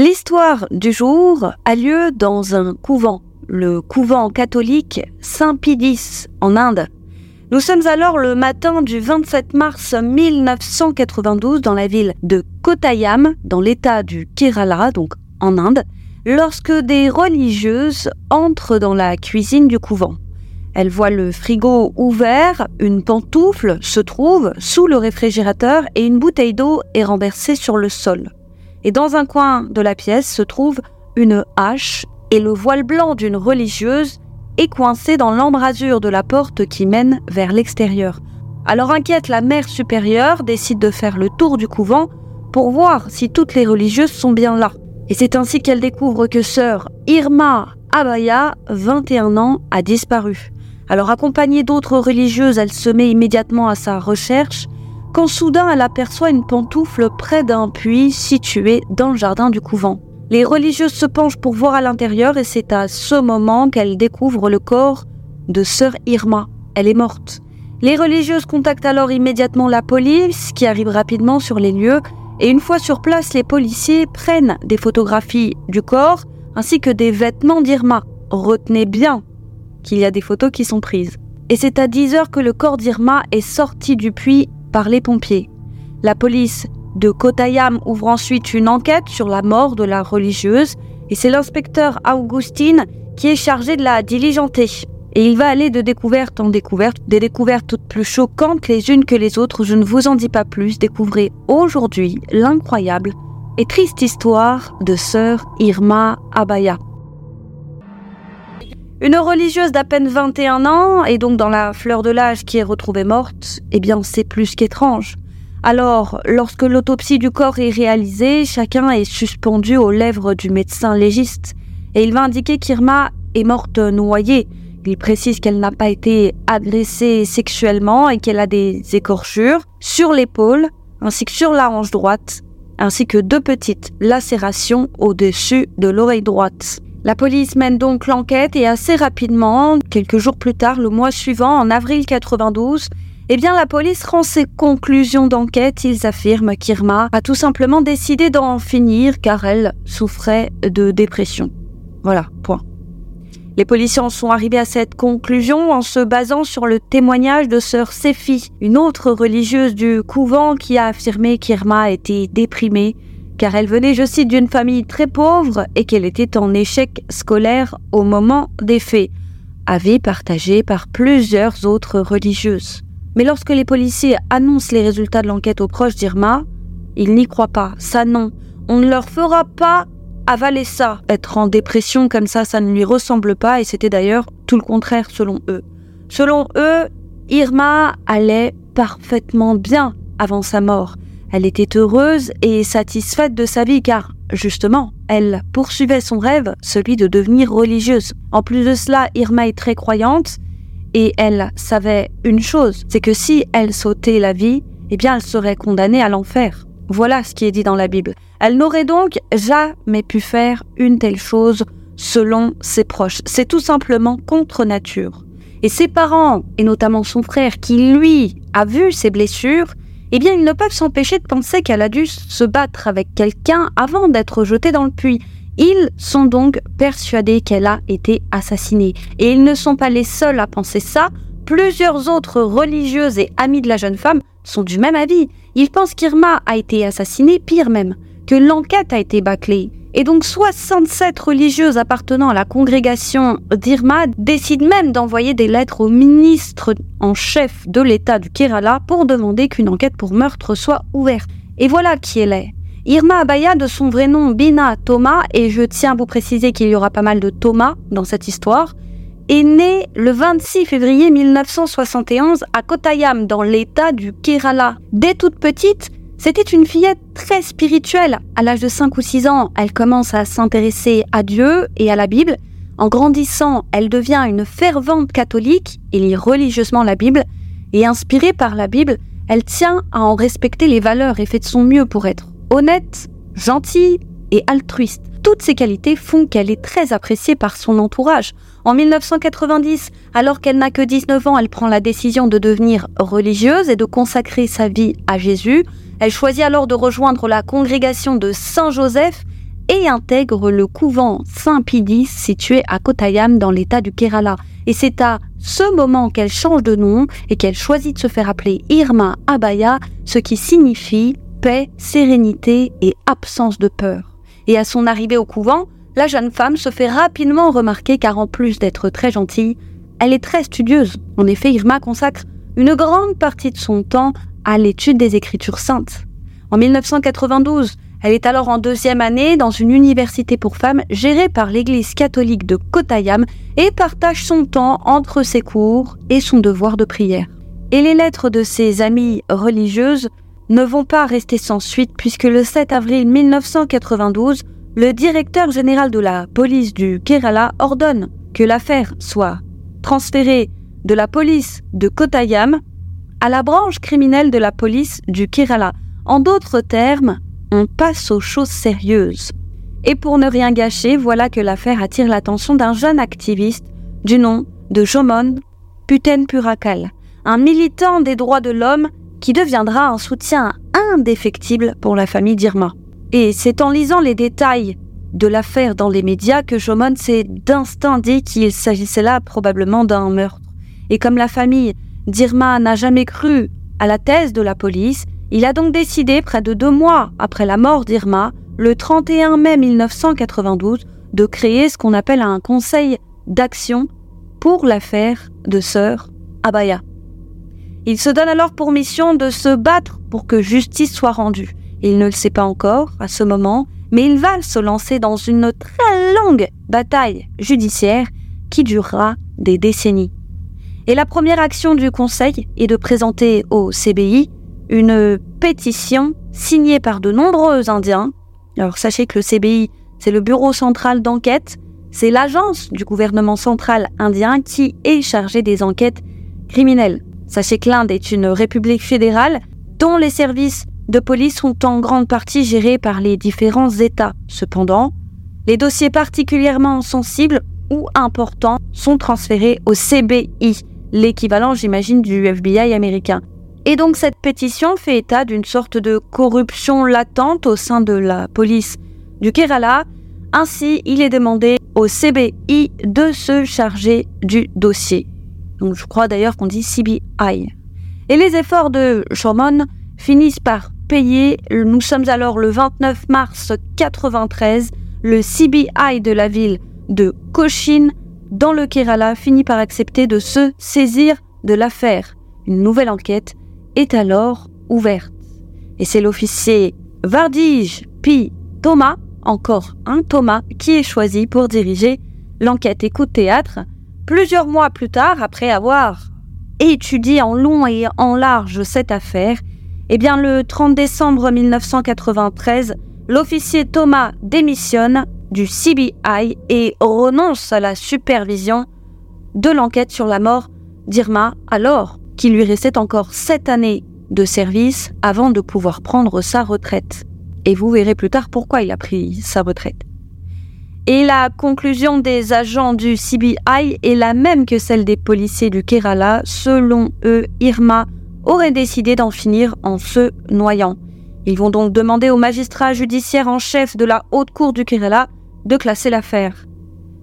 L'histoire du jour a lieu dans un couvent, le couvent catholique Saint-Pidis en Inde. Nous sommes alors le matin du 27 mars 1992 dans la ville de Kottayam, dans l'état du Kerala, donc en Inde, lorsque des religieuses entrent dans la cuisine du couvent. Elles voient le frigo ouvert, une pantoufle se trouve sous le réfrigérateur et une bouteille d'eau est renversée sur le sol. Et dans un coin de la pièce se trouve une hache et le voile blanc d'une religieuse est coincé dans l'embrasure de la porte qui mène vers l'extérieur. Alors inquiète, la mère supérieure décide de faire le tour du couvent pour voir si toutes les religieuses sont bien là. Et c'est ainsi qu'elle découvre que sœur Irma Abaya, 21 ans, a disparu. Alors accompagnée d'autres religieuses, elle se met immédiatement à sa recherche, quand soudain elle aperçoit une pantoufle près d'un puits situé dans le jardin du couvent. Les religieuses se penchent pour voir à l'intérieur et c'est à ce moment qu'elle découvre le corps de sœur Irma. Elle est morte. Les religieuses contactent alors immédiatement la police qui arrive rapidement sur les lieux et une fois sur place, les policiers prennent des photographies du corps ainsi que des vêtements d'Irma. Retenez bien qu'il y a des photos qui sont prises. Et c'est à 10 heures que le corps d'Irma est sorti du puits par les pompiers. La police de Kottayam ouvre ensuite une enquête sur la mort de la religieuse et c'est l'inspecteur Augustine qui est chargé de la diligenter. Et il va aller de découverte en découverte, des découvertes toutes plus choquantes les unes que les autres. Je ne vous en dis pas plus. Découvrez aujourd'hui l'incroyable et triste histoire de sœur Irma Abaya. Une religieuse d'à peine 21 ans, et donc dans la fleur de l'âge qui est retrouvée morte, eh bien c'est plus qu'étrange. Alors, lorsque l'autopsie du corps est réalisée, chacun est suspendu aux lèvres du médecin légiste, et il va indiquer qu'Irma est morte noyée. Il précise qu'elle n'a pas été agressée sexuellement et qu'elle a des écorchures sur l'épaule, ainsi que sur la hanche droite, ainsi que deux petites lacérations au-dessus de l'oreille droite. La police mène donc l'enquête et assez rapidement, quelques jours plus tard, le mois suivant, en avril 92, eh bien la police rend ses conclusions d'enquête. Ils affirment qu'Irma a tout simplement décidé d'en finir car elle souffrait de dépression. Voilà, point. Les policiers sont arrivés à cette conclusion en se basant sur le témoignage de sœur Séphie, une autre religieuse du couvent qui a affirmé qu'Irma était déprimée car elle venait, je cite, d'une famille très pauvre et qu'elle était en échec scolaire au moment des faits, avis partagé par plusieurs autres religieuses. Mais lorsque les policiers annoncent les résultats de l'enquête aux proches d'Irma, ils n'y croient pas, ça non, on ne leur fera pas avaler ça. Être en dépression comme ça, ça ne lui ressemble pas et c'était d'ailleurs tout le contraire selon eux. Selon eux, Irma allait parfaitement bien avant sa mort. Elle était heureuse et satisfaite de sa vie car, justement, elle poursuivait son rêve, celui de devenir religieuse. En plus de cela, Irma est très croyante et elle savait une chose, c'est que si elle sautait la vie, eh bien elle serait condamnée à l'enfer. Voilà ce qui est dit dans la Bible. Elle n'aurait donc jamais pu faire une telle chose selon ses proches. C'est tout simplement contre nature. Et ses parents, et notamment son frère, qui lui a vu ses blessures, eh bien ils ne peuvent s'empêcher de penser qu'elle a dû se battre avec quelqu'un avant d'être jetée dans le puits. Ils sont donc persuadés qu'elle a été assassinée. Et ils ne sont pas les seuls à penser ça. Plusieurs autres religieuses et amis de la jeune femme sont du même avis. Ils pensent qu'Irma a été assassinée, pire même, que l'enquête a été bâclée. Et donc 67 religieuses appartenant à la congrégation d'Irma décident même d'envoyer des lettres au ministre en chef de l'État du Kerala pour demander qu'une enquête pour meurtre soit ouverte. Et voilà qui elle est. Irma Abaya, de son vrai nom Bina Thomas, et je tiens à vous préciser qu'il y aura pas mal de Thomas dans cette histoire, est née le 26 février 1971 à Kottayam, dans l'État du Kerala. Dès toute petite, c'était une fillette très spirituelle. À l'âge de 5 ou 6 ans, elle commence à s'intéresser à Dieu et à la Bible. En grandissant, elle devient une fervente catholique et lit religieusement la Bible. Et inspirée par la Bible, elle tient à en respecter les valeurs et fait de son mieux pour être honnête, gentille et altruiste. Toutes ces qualités font qu'elle est très appréciée par son entourage. En 1990, alors qu'elle n'a que 19 ans, elle prend la décision de devenir religieuse et de consacrer sa vie à Jésus. Elle choisit alors de rejoindre la congrégation de Saint-Joseph et intègre le couvent Saint-Pidis situé à Kottayam dans l'état du Kerala. Et c'est à ce moment qu'elle change de nom et qu'elle choisit de se faire appeler Irma Abaya, ce qui signifie paix, sérénité et absence de peur. Et à son arrivée au couvent, la jeune femme se fait rapidement remarquer car en plus d'être très gentille, elle est très studieuse. En effet, Irma consacre une grande partie de son temps à l'étude des Écritures saintes. En 1992, elle est alors en deuxième année dans une université pour femmes gérée par l'Église catholique de Kottayam et partage son temps entre ses cours et son devoir de prière. Et les lettres de ses amies religieuses ne vont pas rester sans suite puisque le 7 avril 1992, le directeur général de la police du Kerala ordonne que l'affaire soit transférée de la police de Kottayam à la branche criminelle de la police du Kerala. En d'autres termes, on passe aux choses sérieuses. Et pour ne rien gâcher, voilà que l'affaire attire l'attention d'un jeune activiste du nom de Jomon Puten Purakal, un militant des droits de l'homme qui deviendra un soutien indéfectible pour la famille d'Irma. Et c'est en lisant les détails de l'affaire dans les médias que Jomon s'est d'instinct dit qu'il s'agissait là probablement d'un meurtre. Et comme la famille d'Irma n'a jamais cru à la thèse de la police, il a donc décidé, près de deux mois après la mort d'Irma, le 31 mai 1992, de créer ce qu'on appelle un conseil d'action pour l'affaire de sœur Abaya. Il se donne alors pour mission de se battre pour que justice soit rendue. Il ne le sait pas encore à ce moment, mais il va se lancer dans une très longue bataille judiciaire qui durera des décennies. Et la première action du Conseil est de présenter au CBI une pétition signée par de nombreux Indiens. Alors sachez que le CBI, c'est le Bureau central d'enquête, c'est l'agence du gouvernement central indien qui est chargée des enquêtes criminelles. Sachez que l'Inde est une république fédérale dont les services de police sont en grande partie gérés par les différents États. Cependant, les dossiers particulièrement sensibles ou importants sont transférés au CBI, l'équivalent, j'imagine, du FBI américain. Et donc cette pétition fait état d'une sorte de corruption latente au sein de la police du Kerala. Ainsi, il est demandé au CBI de se charger du dossier. Donc je crois d'ailleurs qu'on dit CBI. Et les efforts de Shomon finissent par payer. Nous sommes alors le 29 mars 93. Le CBI de la ville de Cochin, dans le Kerala, finit par accepter de se saisir de l'affaire. Une nouvelle enquête est alors ouverte. Et c'est l'officier Vardij P. Thomas, encore un Thomas, qui est choisi pour diriger l'enquête écoute théâtre. Plusieurs mois plus tard, après avoir étudié en long et en large cette affaire, eh bien le 30 décembre 1993, l'officier Thomas démissionne du CBI et renonce à la supervision de l'enquête sur la mort d'Irma alors qu'il lui restait encore sept années de service avant de pouvoir prendre sa retraite. Et vous verrez plus tard pourquoi il a pris sa retraite. Et la conclusion des agents du CBI est la même que celle des policiers du Kerala. Selon eux, Irma aurait décidé d'en finir en se noyant. Ils vont donc demander au magistrat judiciaire en chef de la haute cour du Kerala de classer l'affaire.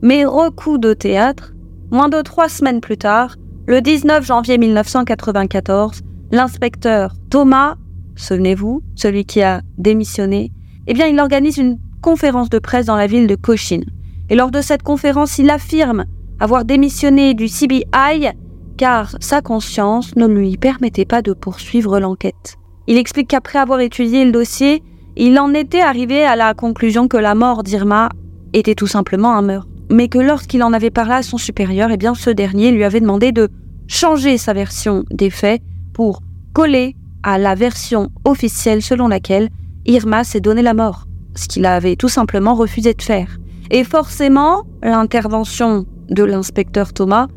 Mais recoup de théâtre, moins de trois semaines plus tard, le 19 janvier 1994, l'inspecteur Thomas, souvenez-vous, celui qui a démissionné, eh bien, il organise une conférence de presse dans la ville de Cochin. Et lors de cette conférence, il affirme avoir démissionné du CBI car sa conscience ne lui permettait pas de poursuivre l'enquête. Il explique qu'après avoir étudié le dossier, il en était arrivé à la conclusion que la mort d'Irma était tout simplement un meurtre mais que lorsqu'il en avait parlé à son supérieur, eh bien ce dernier lui avait demandé de changer sa version des faits pour coller à la version officielle selon laquelle Irma s'est donné la mort, ce qu'il avait tout simplement refusé de faire. Et forcément, l'intervention de l'inspecteur Thomas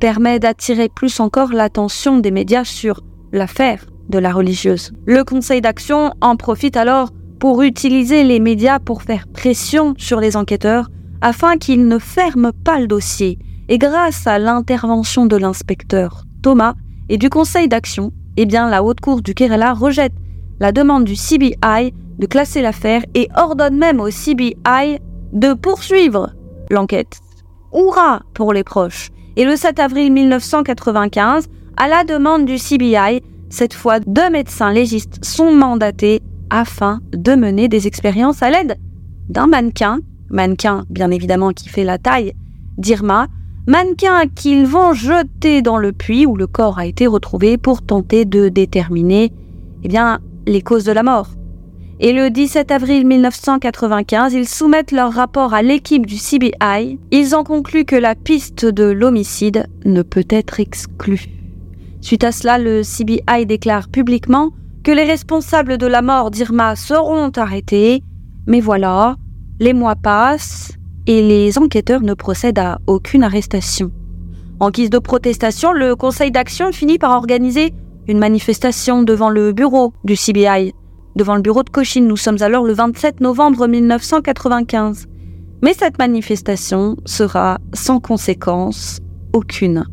permet d'attirer plus encore l'attention des médias sur l'affaire de la religieuse. Le conseil d'action en profite alors pour utiliser les médias pour faire pression sur les enquêteurs afin qu'il ne ferme pas le dossier. Et grâce à l'intervention de l'inspecteur Thomas et du conseil d'action, eh bien la haute cour du Kerala rejette la demande du CBI de classer l'affaire et ordonne même au CBI de poursuivre l'enquête. Hurrah pour les proches. Et le 7 avril 1995, à la demande du CBI, cette fois deux médecins légistes sont mandatés afin de mener des expériences à l'aide d'un mannequin, mannequin bien évidemment qui fait la taille d'Irma, mannequin qu'ils vont jeter dans le puits où le corps a été retrouvé pour tenter de déterminer eh bien, les causes de la mort. Et le 17 avril 1995, ils soumettent leur rapport à l'équipe du CBI. Ils ont conclu que la piste de l'homicide ne peut être exclue. Suite à cela, le CBI déclare publiquement que les responsables de la mort d'Irma seront arrêtés. Mais voilà, les mois passent et les enquêteurs ne procèdent à aucune arrestation. En guise de protestation, le Conseil d'action finit par organiser une manifestation devant le bureau du CBI devant le bureau de Cochin. Nous sommes alors le 27 novembre 1995. Mais cette manifestation sera sans conséquence aucune.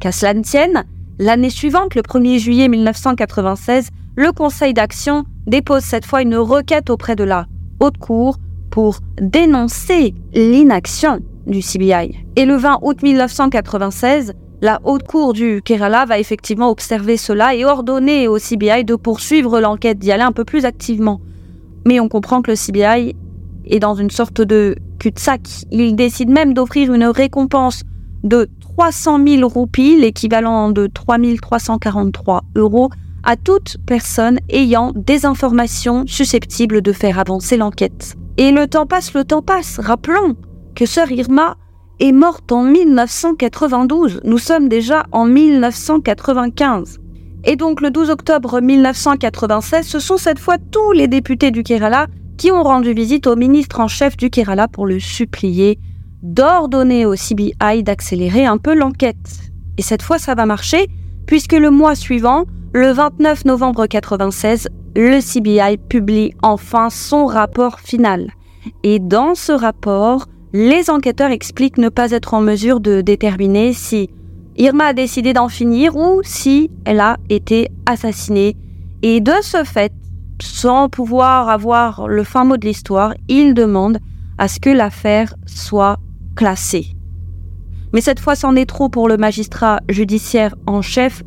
Qu'à cela ne tienne, l'année suivante, le 1er juillet 1996, le Conseil d'action dépose cette fois une requête auprès de la Haute Cour pour dénoncer l'inaction du CBI. Et le 20 août 1996, la haute cour du Kerala va effectivement observer cela et ordonner au CBI de poursuivre l'enquête, d'y aller un peu plus activement. Mais on comprend que le CBI est dans une sorte de cul-de-sac. Il décide même d'offrir une récompense de 300 000 roupies, l'équivalent de 3 343 euros, à toute personne ayant des informations susceptibles de faire avancer l'enquête. Et le temps passe, le temps passe. Rappelons que Sœur Irma est morte en 1992. Nous sommes déjà en 1995. Et donc le 12 octobre 1996, ce sont cette fois tous les députés du Kerala qui ont rendu visite au ministre en chef du Kerala pour le supplier d'ordonner au CBI d'accélérer un peu l'enquête. Et cette fois, ça va marcher, puisque le mois suivant, le 29 novembre 1996, le CBI publie enfin son rapport final. Et dans ce rapport, les enquêteurs expliquent ne pas être en mesure de déterminer si Irma a décidé d'en finir ou si elle a été assassinée. Et de ce fait, sans pouvoir avoir le fin mot de l'histoire, ils demandent à ce que l'affaire soit classée. Mais cette fois, c'en est trop pour le magistrat judiciaire en chef.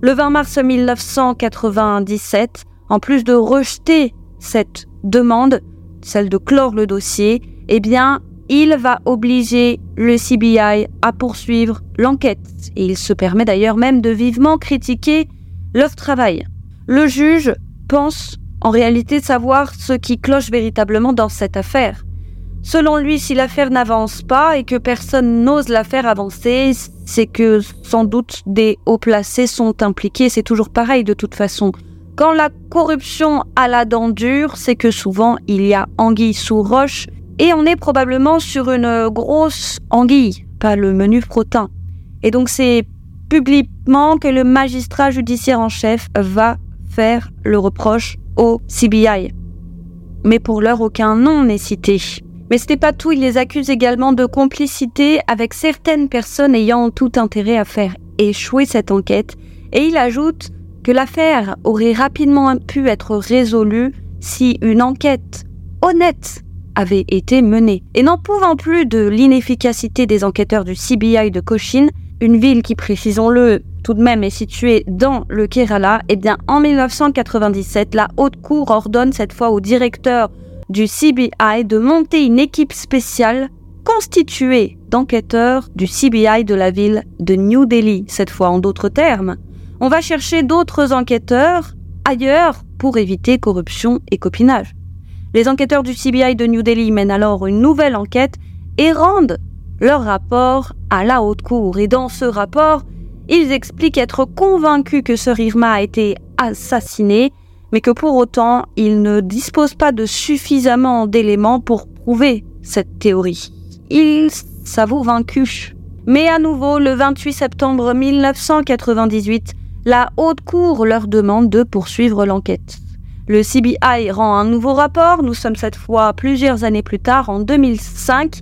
Le 20 mars 1997, en plus de rejeter cette demande, celle de clore le dossier, eh bien, il va obliger le CBI à poursuivre l'enquête. Et il se permet d'ailleurs même de vivement critiquer leur travail. Le juge pense en réalité savoir ce qui cloche véritablement dans cette affaire. Selon lui, si l'affaire n'avance pas et que personne n'ose la faire avancer, c'est que sans doute des hauts placés sont impliqués. C'est toujours pareil de toute façon. Quand la corruption a la dent dure, c'est que souvent il y a anguille sous roche et on est probablement sur une grosse anguille, pas le menu frottin. Et donc c'est publiquement que le magistrat judiciaire en chef va faire le reproche au CBI. Mais pour l'heure, aucun nom n'est cité. Mais ce n'est pas tout, il les accuse également de complicité avec certaines personnes ayant tout intérêt à faire échouer cette enquête, et il ajoute que l'affaire aurait rapidement pu être résolue si une enquête honnête avait été menée. Et n'en pouvant plus de l'inefficacité des enquêteurs du CBI de Cochin, une ville qui, précisons-le, tout de même est située dans le Kerala, eh bien, en 1997, la Haute Cour ordonne cette fois au directeur du CBI de monter une équipe spéciale constituée d'enquêteurs du CBI de la ville de New Delhi, cette fois en d'autres termes. On va chercher d'autres enquêteurs ailleurs pour éviter corruption et copinage. Les enquêteurs du CBI de New Delhi mènent alors une nouvelle enquête et rendent leur rapport à la haute cour. Et dans ce rapport, ils expliquent être convaincus que Sir Irma a été assassiné, mais que pour autant, ils ne disposent pas de suffisamment d'éléments pour prouver cette théorie. Ils s'avouent vaincus. Mais à nouveau, le 28 septembre 1998, la Haute Cour leur demande de poursuivre l'enquête. Le CBI rend un nouveau rapport, nous sommes cette fois plusieurs années plus tard, en 2005,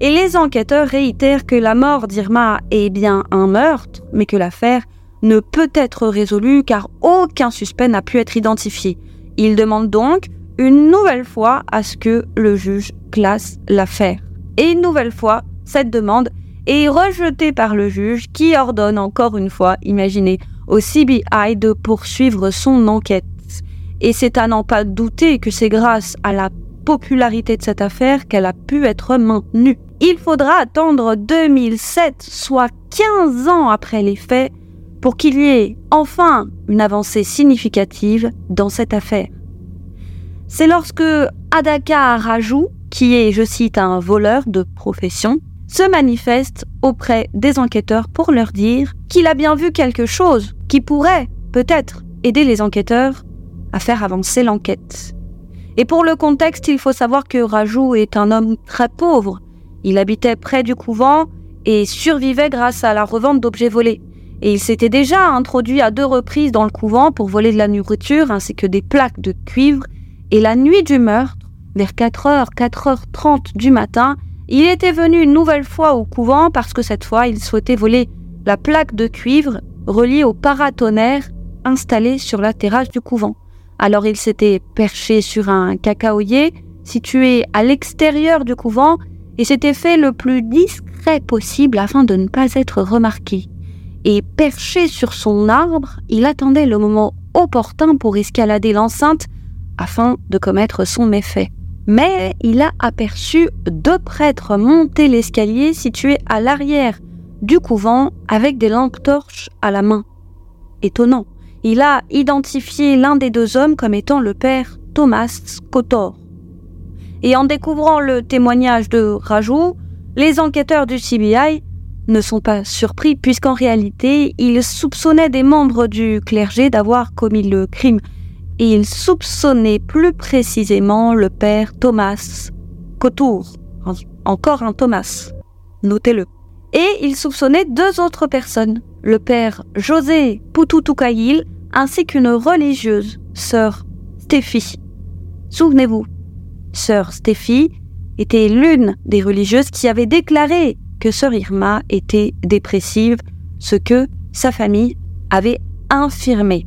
et les enquêteurs réitèrent que la mort d'Irma est bien un meurtre, mais que l'affaire ne peut être résolue car aucun suspect n'a pu être identifié. Ils demandent donc une nouvelle fois à ce que le juge classe l'affaire. Et une nouvelle fois, cette demande est rejetée par le juge qui ordonne encore une fois, imaginez, au CBI de poursuivre son enquête. Et c'est à n'en pas douter que c'est grâce à la popularité de cette affaire qu'elle a pu être maintenue. Il faudra attendre 2007, soit 15 ans après les faits, pour qu'il y ait enfin une avancée significative dans cette affaire. C'est lorsque Adaka Rajou, qui est, je cite, un voleur de profession, se manifeste auprès des enquêteurs pour leur dire qu'il a bien vu quelque chose qui pourrait, peut-être, aider les enquêteurs à faire avancer l'enquête. Et pour le contexte, il faut savoir que Rajou est un homme très pauvre. Il habitait près du couvent et survivait grâce à la revente d'objets volés. Et il s'était déjà introduit à deux reprises dans le couvent pour voler de la nourriture ainsi que des plaques de cuivre et la nuit du meurtre, vers 4h, 4h30 du matin, il était venu une nouvelle fois au couvent parce que cette fois, il souhaitait voler la plaque de cuivre reliée au paratonnerre installé sur la terrasse du couvent. Alors il s'était perché sur un cacaoyer situé à l'extérieur du couvent et s'était fait le plus discret possible afin de ne pas être remarqué. Et perché sur son arbre, il attendait le moment opportun pour escalader l'enceinte afin de commettre son méfait. Mais il a aperçu deux prêtres monter l'escalier situé à l'arrière du couvent avec des lampes torches à la main. Étonnant. Il a identifié l'un des deux hommes comme étant le père Thomas Kotor. Et en découvrant le témoignage de Rajou, les enquêteurs du CBI ne sont pas surpris puisqu'en réalité, ils soupçonnaient des membres du clergé d'avoir commis le crime et il soupçonnait plus précisément le père Thomas Cotour. Encore un Thomas. Notez-le. Et il soupçonnait deux autres personnes, le père José Poutoutoukaïl ainsi qu'une religieuse, sœur Stéphie. Souvenez-vous, sœur Stéphie était l'une des religieuses qui avait déclaré que sœur Irma était dépressive, ce que sa famille avait infirmé.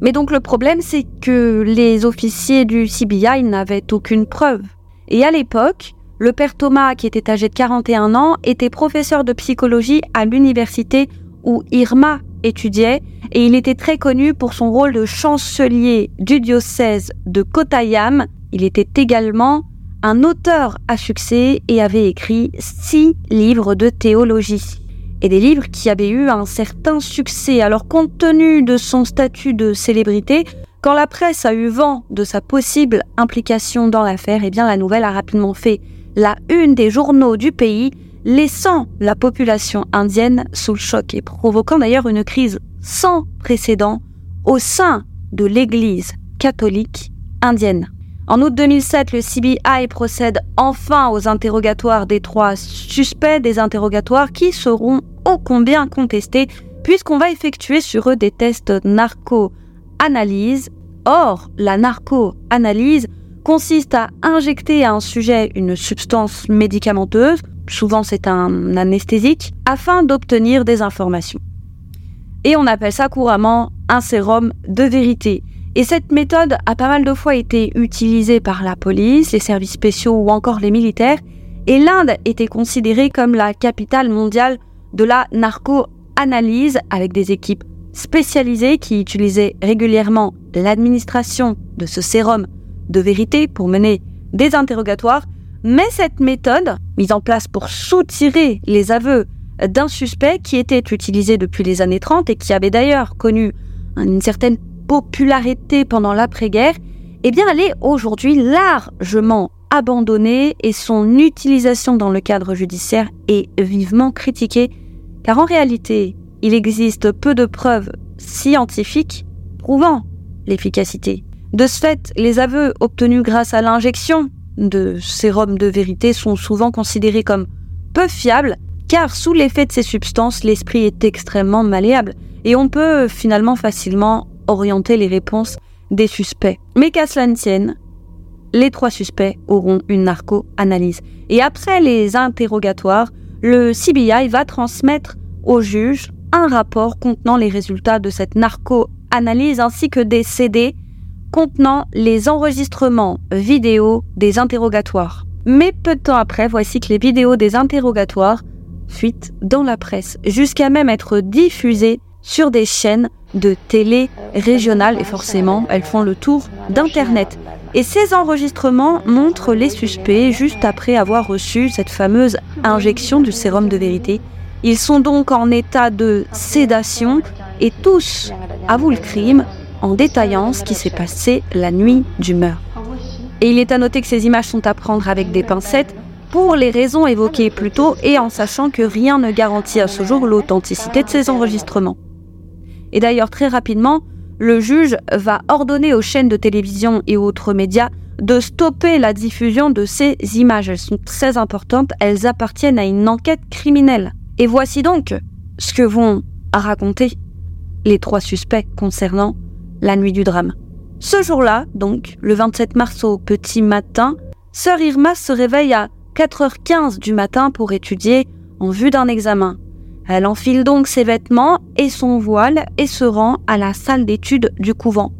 Mais donc le problème, c'est que les officiers du CBI n'avaient aucune preuve. Et à l'époque, le père Thomas, qui était âgé de 41 ans, était professeur de psychologie à l'université où Irma étudiait, et il était très connu pour son rôle de chancelier du diocèse de Kottayam. Il était également un auteur à succès et avait écrit six livres de théologie et des livres qui avaient eu un certain succès. Alors compte tenu de son statut de célébrité, quand la presse a eu vent de sa possible implication dans l'affaire, eh bien la nouvelle a rapidement fait la une des journaux du pays, laissant la population indienne sous le choc et provoquant d'ailleurs une crise sans précédent au sein de l'Église catholique indienne. En août 2007, le CBI procède enfin aux interrogatoires des trois suspects, des interrogatoires qui seront ô combien contestés, puisqu'on va effectuer sur eux des tests narco-analyse. Or, la narco-analyse consiste à injecter à un sujet une substance médicamenteuse, souvent c'est un anesthésique, afin d'obtenir des informations. Et on appelle ça couramment un sérum de vérité. Et cette méthode a pas mal de fois été utilisée par la police, les services spéciaux ou encore les militaires, et l'Inde était considérée comme la capitale mondiale de la narco-analyse avec des équipes spécialisées qui utilisaient régulièrement l'administration de ce sérum de vérité pour mener des interrogatoires, mais cette méthode, mise en place pour soutirer les aveux d'un suspect qui était utilisé depuis les années 30 et qui avait d'ailleurs connu une certaine popularité pendant l'après-guerre, eh bien elle est aujourd'hui largement abandonnée et son utilisation dans le cadre judiciaire est vivement critiquée car en réalité, il existe peu de preuves scientifiques prouvant l'efficacité. De ce fait, les aveux obtenus grâce à l'injection de sérum de vérité sont souvent considérés comme peu fiables, car sous l'effet de ces substances, l'esprit est extrêmement malléable et on peut finalement facilement orienter les réponses des suspects. Mais qu'à cela ne tienne, les trois suspects auront une narco-analyse. Et après les interrogatoires, le CBI va transmettre au juge un rapport contenant les résultats de cette narco-analyse ainsi que des CD contenant les enregistrements vidéo des interrogatoires. Mais peu de temps après, voici que les vidéos des interrogatoires fuitent dans la presse, jusqu'à même être diffusées sur des chaînes de télé régionales, et forcément, elles font le tour d'Internet. Et ces enregistrements montrent les suspects juste après avoir reçu cette fameuse injection du sérum de vérité. Ils sont donc en état de sédation et tous avouent le crime en détaillant ce qui s'est passé la nuit du meurtre. Et il est à noter que ces images sont à prendre avec des pincettes pour les raisons évoquées plus tôt et en sachant que rien ne garantit à ce jour l'authenticité de ces enregistrements. Et d'ailleurs, très rapidement, le juge va ordonner aux chaînes de télévision et autres médias de stopper la diffusion de ces images. Elles sont très importantes, elles appartiennent à une enquête criminelle. Et voici donc ce que vont raconter les trois suspects concernant la nuit du drame. Ce jour-là, donc, le 27 mars au petit matin, sœur Irma se réveille à 4h15 du matin pour étudier en vue d'un examen. Elle enfile donc ses vêtements et son voile et se rend à la salle d'études du couvent.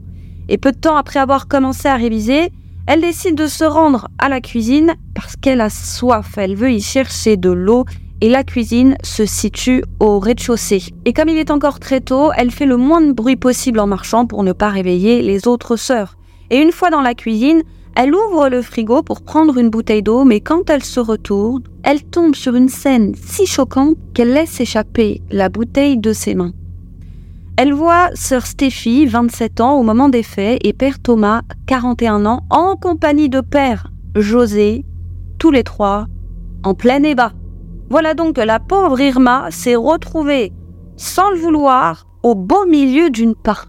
Et peu de temps après avoir commencé à réviser, elle décide de se rendre à la cuisine parce qu'elle a soif. Elle veut y chercher de l'eau et la cuisine se situe au rez-de-chaussée. Et comme il est encore très tôt, elle fait le moins de bruit possible en marchant pour ne pas réveiller les autres sœurs. Et une fois dans la cuisine, elle ouvre le frigo pour prendre une bouteille d'eau, mais quand elle se retourne, elle tombe sur une scène si choquante qu'elle laisse échapper la bouteille de ses mains. Elle voit sœur Stéphie, 27 ans au moment des faits, et père Thomas, 41 ans, en compagnie de père José, tous les trois, en plein ébat. Voilà donc que la pauvre Irma s'est retrouvée, sans le vouloir, au beau milieu d'une part.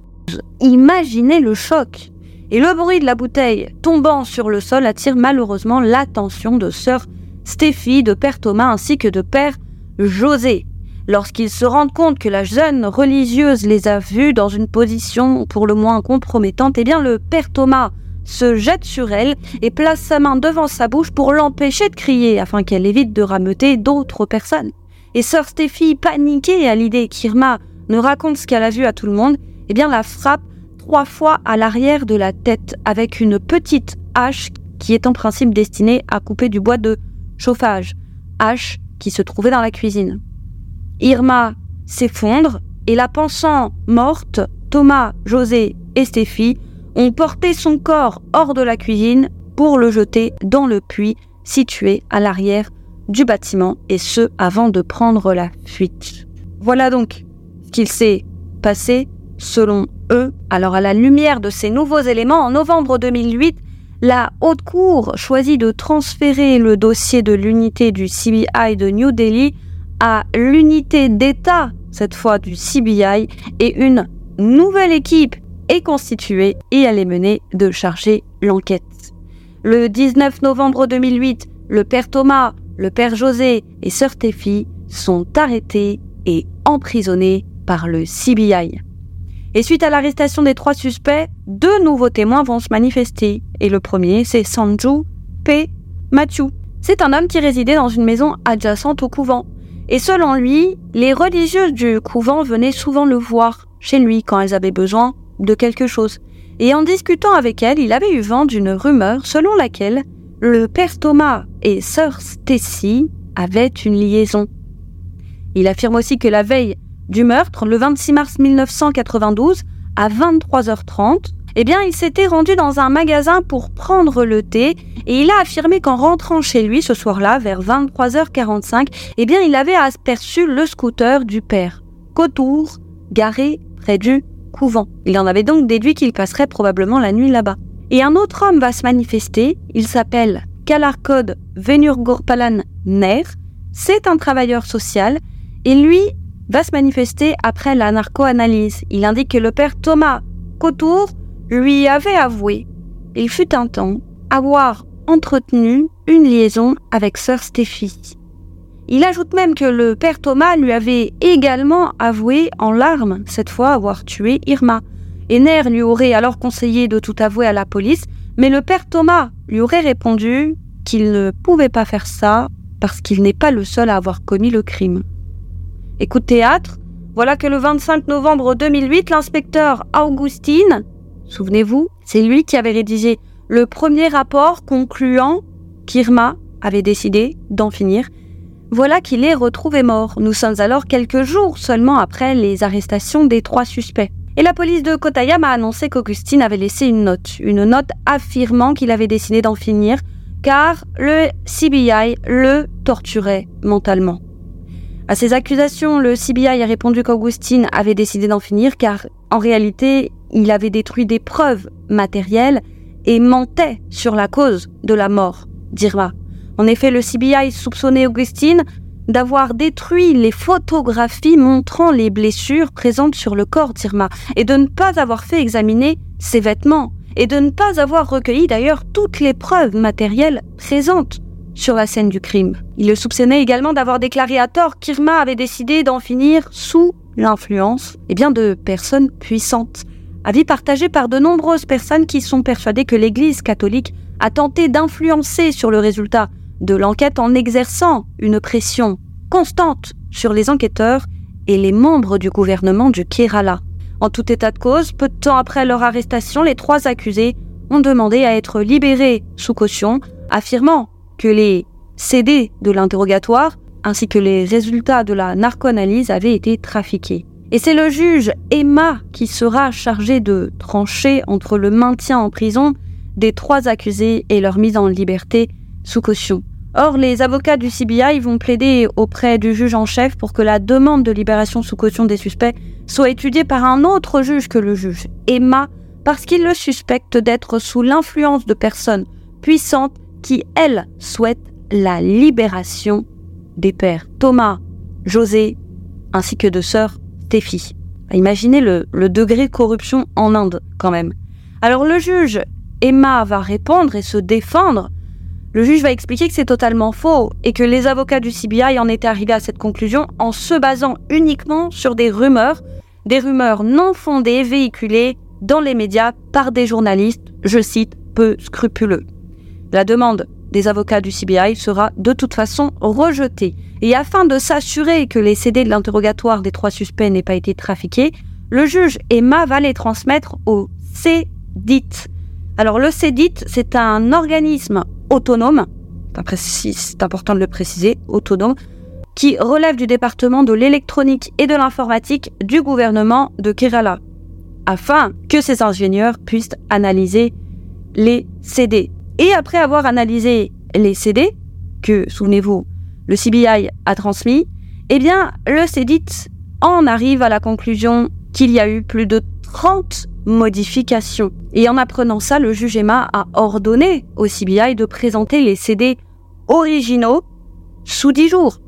Imaginez le choc et le bruit de la bouteille tombant sur le sol attire malheureusement l'attention de sœur Stéphie, de père Thomas ainsi que de père José. Lorsqu'ils se rendent compte que la jeune religieuse les a vus dans une position pour le moins compromettante, eh bien le père Thomas se jette sur elle et place sa main devant sa bouche pour l'empêcher de crier afin qu'elle évite de rameuter d'autres personnes. Et sœur Stéphie, paniquée à l'idée qu'Irma ne raconte ce qu'elle a vu à tout le monde, eh la frappe trois fois à l'arrière de la tête avec une petite hache qui est en principe destinée à couper du bois de chauffage, hache qui se trouvait dans la cuisine. Irma s'effondre et la pensant morte, Thomas, José et Stéphie ont porté son corps hors de la cuisine pour le jeter dans le puits situé à l'arrière du bâtiment et ce avant de prendre la fuite. Voilà donc ce qu'il s'est passé selon eux. Alors à la lumière de ces nouveaux éléments, en novembre 2008, la Haute Cour choisit de transférer le dossier de l'unité du CBI de New Delhi à l'unité d'État, cette fois du CBI, et une nouvelle équipe est constituée et elle est menée de charger l'enquête. Le 19 novembre 2008, le père Thomas, le père José et sœur Téfi sont arrêtés et emprisonnés par le CBI. Et suite à l'arrestation des trois suspects, deux nouveaux témoins vont se manifester. Et le premier, c'est Sanju P. Matthew. C'est un homme qui résidait dans une maison adjacente au couvent. Et selon lui, les religieuses du couvent venaient souvent le voir chez lui quand elles avaient besoin de quelque chose. Et en discutant avec elles, il avait eu vent d'une rumeur selon laquelle le père Thomas et sœur Stacy avaient une liaison. Il affirme aussi que la veille du meurtre, le 26 mars 1992, à 23h30, eh bien, il s'était rendu dans un magasin pour prendre le thé et il a affirmé qu'en rentrant chez lui ce soir-là, vers 23h45, eh bien, il avait aperçu le scooter du père, Cotour, garé près du couvent. Il en avait donc déduit qu'il passerait probablement la nuit là-bas. Et un autre homme va se manifester, il s'appelle Kalarkod Venurgorpalan Ner, c'est un travailleur social, et lui, va se manifester après la narco-analyse. Il indique que le père Thomas Cotour lui avait avoué, il fut un temps, avoir entretenu une liaison avec sœur Stéphie. Il ajoute même que le père Thomas lui avait également avoué en larmes, cette fois, avoir tué Irma. Ener lui aurait alors conseillé de tout avouer à la police, mais le père Thomas lui aurait répondu qu'il ne pouvait pas faire ça parce qu'il n'est pas le seul à avoir commis le crime. Écoute théâtre, voilà que le 25 novembre 2008, l'inspecteur Augustine souvenez-vous, c'est lui qui avait rédigé le premier rapport concluant qu'Irma avait décidé d'en finir. Voilà qu'il est retrouvé mort. Nous sommes alors quelques jours seulement après les arrestations des trois suspects. Et la police de Kotayam a annoncé qu'Augustine avait laissé une note, une note affirmant qu'il avait décidé d'en finir, car le CBI le torturait mentalement. À ces accusations, le CBI a répondu qu'Augustine avait décidé d'en finir car, en réalité, il avait détruit des preuves matérielles et mentait sur la cause de la mort d'Irma. En effet, le CBI soupçonnait Augustine d'avoir détruit les photographies montrant les blessures présentes sur le corps d'Irma et de ne pas avoir fait examiner ses vêtements et de ne pas avoir recueilli d'ailleurs toutes les preuves matérielles présentes sur la scène du crime. Il le soupçonnait également d'avoir déclaré à tort qu'Irma avait décidé d'en finir sous l'influence eh bien, de personnes puissantes. Avis partagé par de nombreuses personnes qui sont persuadées que l'Église catholique a tenté d'influencer sur le résultat de l'enquête en exerçant une pression constante sur les enquêteurs et les membres du gouvernement du Kerala. En tout état de cause, peu de temps après leur arrestation, les trois accusés ont demandé à être libérés sous caution, affirmant que les CD de l'interrogatoire ainsi que les résultats de la narcoanalyse avaient été trafiqués. Et c'est le juge Emma qui sera chargé de trancher entre le maintien en prison des trois accusés et leur mise en liberté sous caution. Or, les avocats du CBI vont plaider auprès du juge en chef pour que la demande de libération sous caution des suspects soit étudiée par un autre juge que le juge Emma, parce qu'il le suspecte d'être sous l'influence de personnes puissantes qui, elles, souhaitent la libération des pères Thomas, José, ainsi que de sœur Stéphie. Imaginez le, le degré de corruption en Inde, quand même. Alors le juge Emma va répondre et se défendre le juge va expliquer que c'est totalement faux et que les avocats du CBI en étaient arrivés à cette conclusion en se basant uniquement sur des rumeurs, des rumeurs non fondées véhiculées dans les médias par des journalistes, je cite, peu scrupuleux. La demande des avocats du CBI sera de toute façon rejetée. Et afin de s'assurer que les CD de l'interrogatoire des trois suspects n'aient pas été trafiqués, le juge Emma va les transmettre au CEDIT. Alors le CEDIT, c'est un organisme autonome, c'est important de le préciser, autonome, qui relève du département de l'électronique et de l'informatique du gouvernement de Kerala, afin que ces ingénieurs puissent analyser les CD. Et après avoir analysé les CD, que, souvenez-vous, le CBI a transmis, eh bien, le CEDIT en arrive à la conclusion qu'il y a eu plus de 30 modifications. Et en apprenant ça, le juge Emma a ordonné au CBI de présenter les CD originaux sous 10 jours.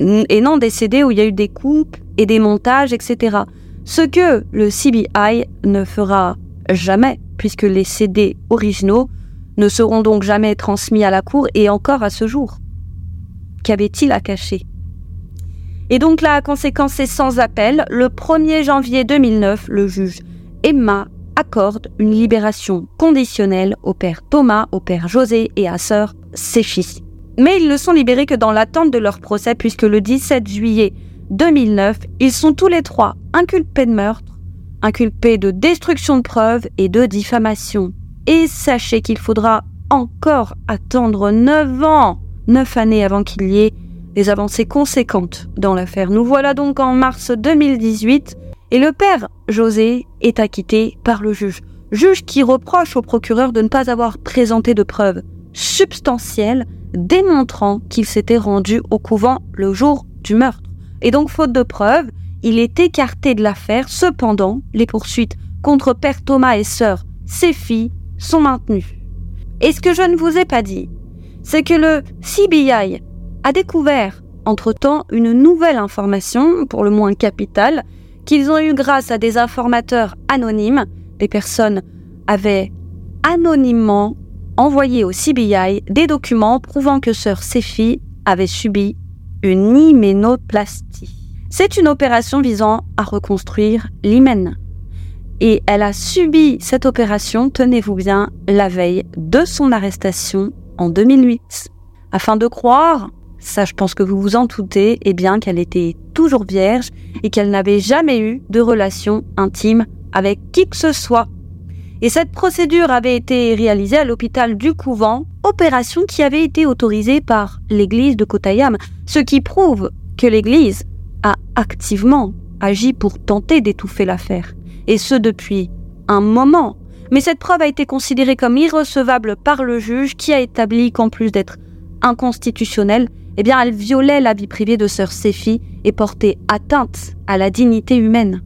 Et non des CD où il y a eu des coupes et des montages, etc. Ce que le CBI ne fera jamais, puisque les CD originaux ne seront donc jamais transmis à la Cour et encore à ce jour. Qu'avait-il à cacher? Et donc la conséquence est sans appel. Le 1er janvier 2009, le juge Emma accorde une libération conditionnelle au père Thomas, au père José et à sœur Séphie. Mais ils ne sont libérés que dans l'attente de leur procès puisque le 17 juillet 2009, ils sont tous les trois inculpés de meurtre, inculpés de destruction de preuves et de diffamation. Et sachez qu'il faudra encore attendre 9 ans, 9 années avant qu'il y ait des avancées conséquentes dans l'affaire. Nous voilà donc en mars 2018 et le père José est acquitté par le juge. Juge qui reproche au procureur de ne pas avoir présenté de preuves substantielles démontrant qu'il s'était rendu au couvent le jour du meurtre. Et donc, faute de preuves, il est écarté de l'affaire. Cependant, les poursuites contre père Thomas et sœur, ses filles, sont maintenues. Et ce que je ne vous ai pas dit, c'est que le CBI a découvert entre-temps une nouvelle information, pour le moins capitale, qu'ils ont eu grâce à des informateurs anonymes. Des personnes avaient anonymement envoyé au CBI des documents prouvant que sœur Séphie avait subi une hyménoplastie. C'est une opération visant à reconstruire l'hymen. Et elle a subi cette opération, tenez-vous bien, la veille de son arrestation en 2008. Afin de croire ça je pense que vous vous en doutez, eh bien qu'elle était toujours vierge et qu'elle n'avait jamais eu de relation intime avec qui que ce soit. Et cette procédure avait été réalisée à l'hôpital du couvent, opération qui avait été autorisée par l'église de Kotayam, ce qui prouve que l'église a activement agi pour tenter d'étouffer l'affaire. Et ce depuis un moment. Mais cette preuve a été considérée comme irrecevable par le juge qui a établi qu'en plus d'être inconstitutionnelle, eh elle violait la vie privée de sœur Séphie et portait atteinte à la dignité humaine.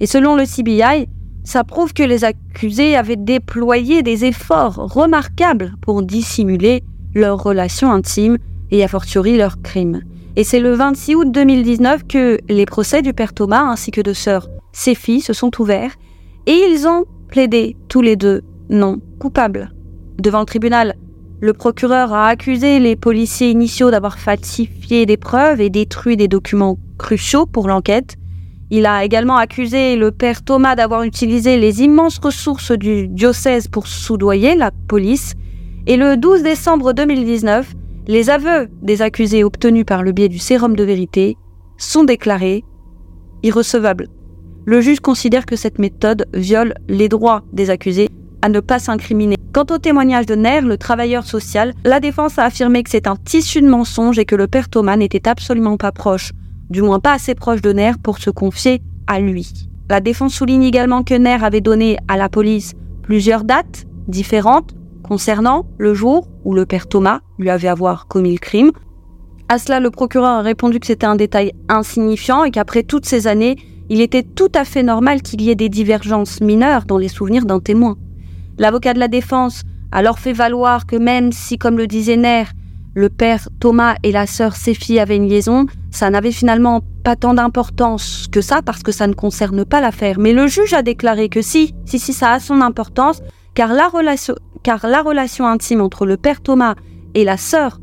Et selon le CBI, ça prouve que les accusés avaient déployé des efforts remarquables pour dissimuler leurs relations intimes et a fortiori leurs crimes. Et c'est le 26 août 2019 que les procès du père Thomas ainsi que de sœur Séphie se sont ouverts et ils ont plaidé tous les deux non coupables. Devant le tribunal, le procureur a accusé les policiers initiaux d'avoir falsifié des preuves et détruit des documents cruciaux pour l'enquête. Il a également accusé le père Thomas d'avoir utilisé les immenses ressources du diocèse pour soudoyer la police. Et le 12 décembre 2019, les aveux des accusés obtenus par le biais du sérum de vérité sont déclarés irrecevables. Le juge considère que cette méthode viole les droits des accusés à ne pas s'incriminer. Quant au témoignage de Nair, le travailleur social, la défense a affirmé que c'est un tissu de mensonges et que le père Thomas n'était absolument pas proche, du moins pas assez proche de Nair pour se confier à lui. La défense souligne également que Nair avait donné à la police plusieurs dates différentes concernant le jour où le père Thomas lui avait avoir commis le crime. À cela, le procureur a répondu que c'était un détail insignifiant et qu'après toutes ces années, il était tout à fait normal qu'il y ait des divergences mineures dans les souvenirs d'un témoin. L'avocat de la défense a alors fait valoir que même si, comme le disait Nair, le père Thomas et la sœur Séphie avaient une liaison, ça n'avait finalement pas tant d'importance que ça parce que ça ne concerne pas l'affaire. Mais le juge a déclaré que si, si, si, ça a son importance, car la relation, intime entre le père Thomas et la sœur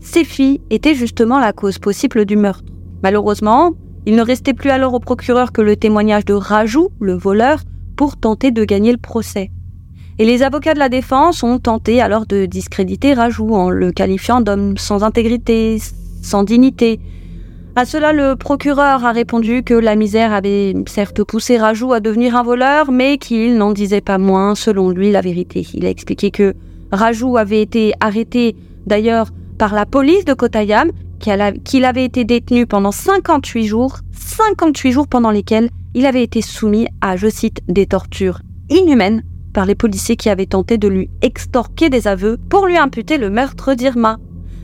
Séphie était justement la cause possible du meurtre. Malheureusement, il ne restait plus alors au procureur que le témoignage de Rajou, le voleur, pour tenter de gagner le procès. Et les avocats de la défense ont tenté alors de discréditer Rajou en le qualifiant d'homme sans intégrité, sans dignité. À cela, le procureur a répondu que la misère avait certes poussé Rajou à devenir un voleur, mais qu'il n'en disait pas moins, selon lui, la vérité. Il a expliqué que Rajou avait été arrêté d'ailleurs par la police de Kotayam, qu'il avait été détenu pendant 58 jours, 58 jours pendant lesquels il avait été soumis à, je cite, des tortures inhumaines par les policiers qui avaient tenté de lui extorquer des aveux pour lui imputer le meurtre d'Irma.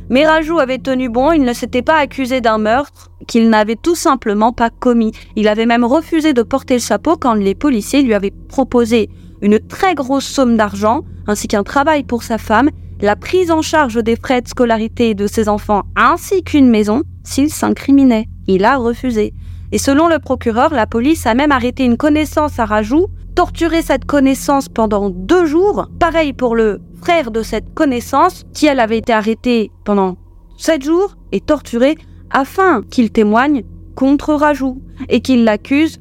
Mais Rajou avait tenu bon, il ne s'était pas accusé d'un meurtre qu'il n'avait tout simplement pas commis. Il avait même refusé de porter le chapeau quand les policiers lui avaient proposé une très grosse somme d'argent ainsi qu'un travail pour sa femme, la prise en charge des frais de scolarité de ses enfants ainsi qu'une maison s'il s'incriminait. Il a refusé. Et selon le procureur, la police a même arrêté une connaissance à Rajou torturer cette connaissance pendant deux jours. Pareil pour le frère de cette connaissance, qui elle avait été arrêté pendant sept jours et torturé afin qu'il témoigne contre Rajou et qu'il l'accuse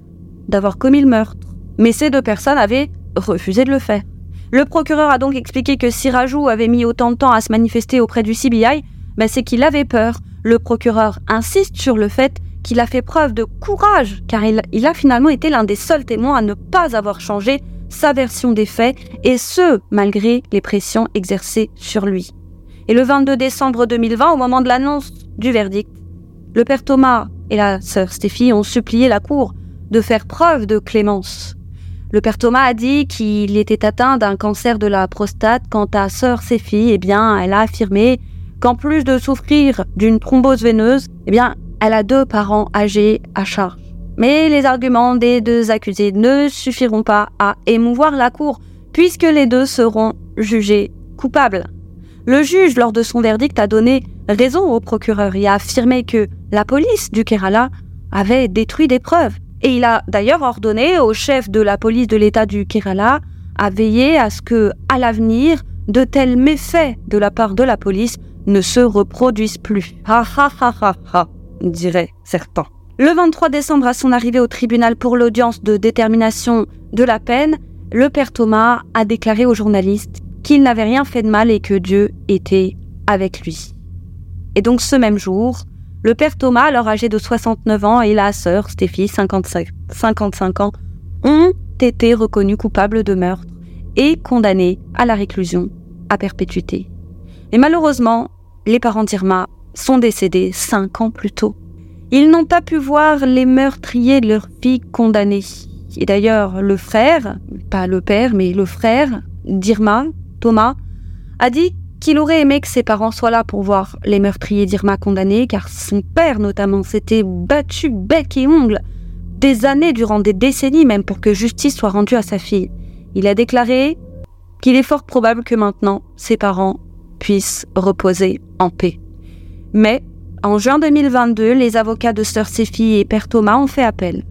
d'avoir commis le meurtre. Mais ces deux personnes avaient refusé de le faire. Le procureur a donc expliqué que si Rajou avait mis autant de temps à se manifester auprès du CBI, ben c'est qu'il avait peur. Le procureur insiste sur le fait qu'il a fait preuve de courage, car il, a finalement été l'un des seuls témoins à ne pas avoir changé sa version des faits, et ce, malgré les pressions exercées sur lui. Et le 22 décembre 2020, au moment de l'annonce du verdict, le père Thomas et la sœur Stéphie ont supplié la cour de faire preuve de clémence. Le père Thomas a dit qu'il était atteint d'un cancer de la prostate. Quant à sœur Stéphie, eh bien, elle a affirmé qu'en plus de souffrir d'une thrombose veineuse, eh bien, elle a deux parents âgés à charge. Mais les arguments des deux accusés ne suffiront pas à émouvoir la cour, puisque les deux seront jugés coupables. Le juge, lors de son verdict, a donné raison au procureur et a affirmé que la police du Kerala avait détruit des preuves. Et il a d'ailleurs ordonné au chef de la police de l'État du Kerala à veiller à ce que, à l'avenir, de tels méfaits de la part de la police ne se reproduisent plus. Ha ha ha ha ha diraient certains. Le 23 décembre, à son arrivée au tribunal pour l'audience de détermination de la peine, le père Thomas a déclaré aux journalistes qu'il n'avait rien fait de mal et que Dieu était avec lui. Et donc ce même jour, le père Thomas, alors âgé de 69 ans, et la sœur Stéphie, 55, 55 ans, ont été reconnus coupables de meurtre et condamnée à la réclusion à perpétuité. Et malheureusement, les parents d'Irma sont décédés cinq ans plus tôt. Ils n'ont pas pu voir les meurtriers de leur fille condamnée. Et d'ailleurs, le frère, pas le père, mais le frère d'Irma, Thomas, a dit qu'il aurait aimé que ses parents soient là pour voir les meurtriers d'Irma condamnés, car son père notamment s'était battu bec et ongle des années durant des décennies même pour que justice soit rendue à sa fille. Il a déclaré qu'il est fort probable que maintenant ses parents puissent reposer en paix. Mais en juin 2022, les avocats de Sœur Séphie et Père Thomas ont fait appel.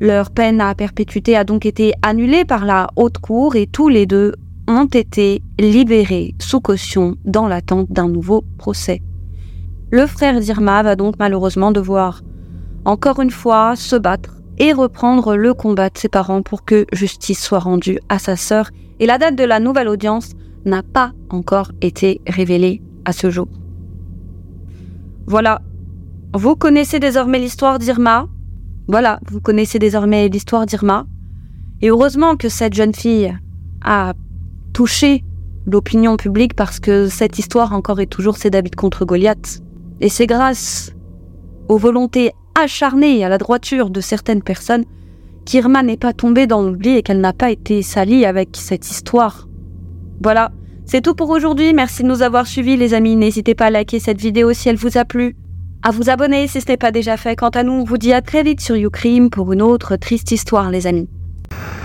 Leur peine à perpétuité a donc été annulée par la haute cour et tous les deux ont été libérés sous caution dans l'attente d'un nouveau procès. Le frère d'Irma va donc malheureusement devoir encore une fois se battre et reprendre le combat de ses parents pour que justice soit rendue à sa sœur et la date de la nouvelle audience n'a pas encore été révélée à ce jour. Voilà, vous connaissez désormais l'histoire d'Irma? Voilà, vous connaissez désormais l'histoire d'Irma. Et heureusement que cette jeune fille a touché l'opinion publique parce que cette histoire encore et toujours c'est David contre Goliath. Et c'est grâce aux volontés acharnées et à la droiture de certaines personnes qu'Irma n'est pas tombée dans l'oubli et qu'elle n'a pas été salie avec cette histoire. Voilà, c'est tout pour aujourd'hui. Merci de nous avoir suivis les amis. N'hésitez pas à liker cette vidéo si elle vous a plu, à vous abonner si ce n'est pas déjà fait. Quant à nous, on vous dit à très vite sur YouCrime pour une autre triste histoire les amis.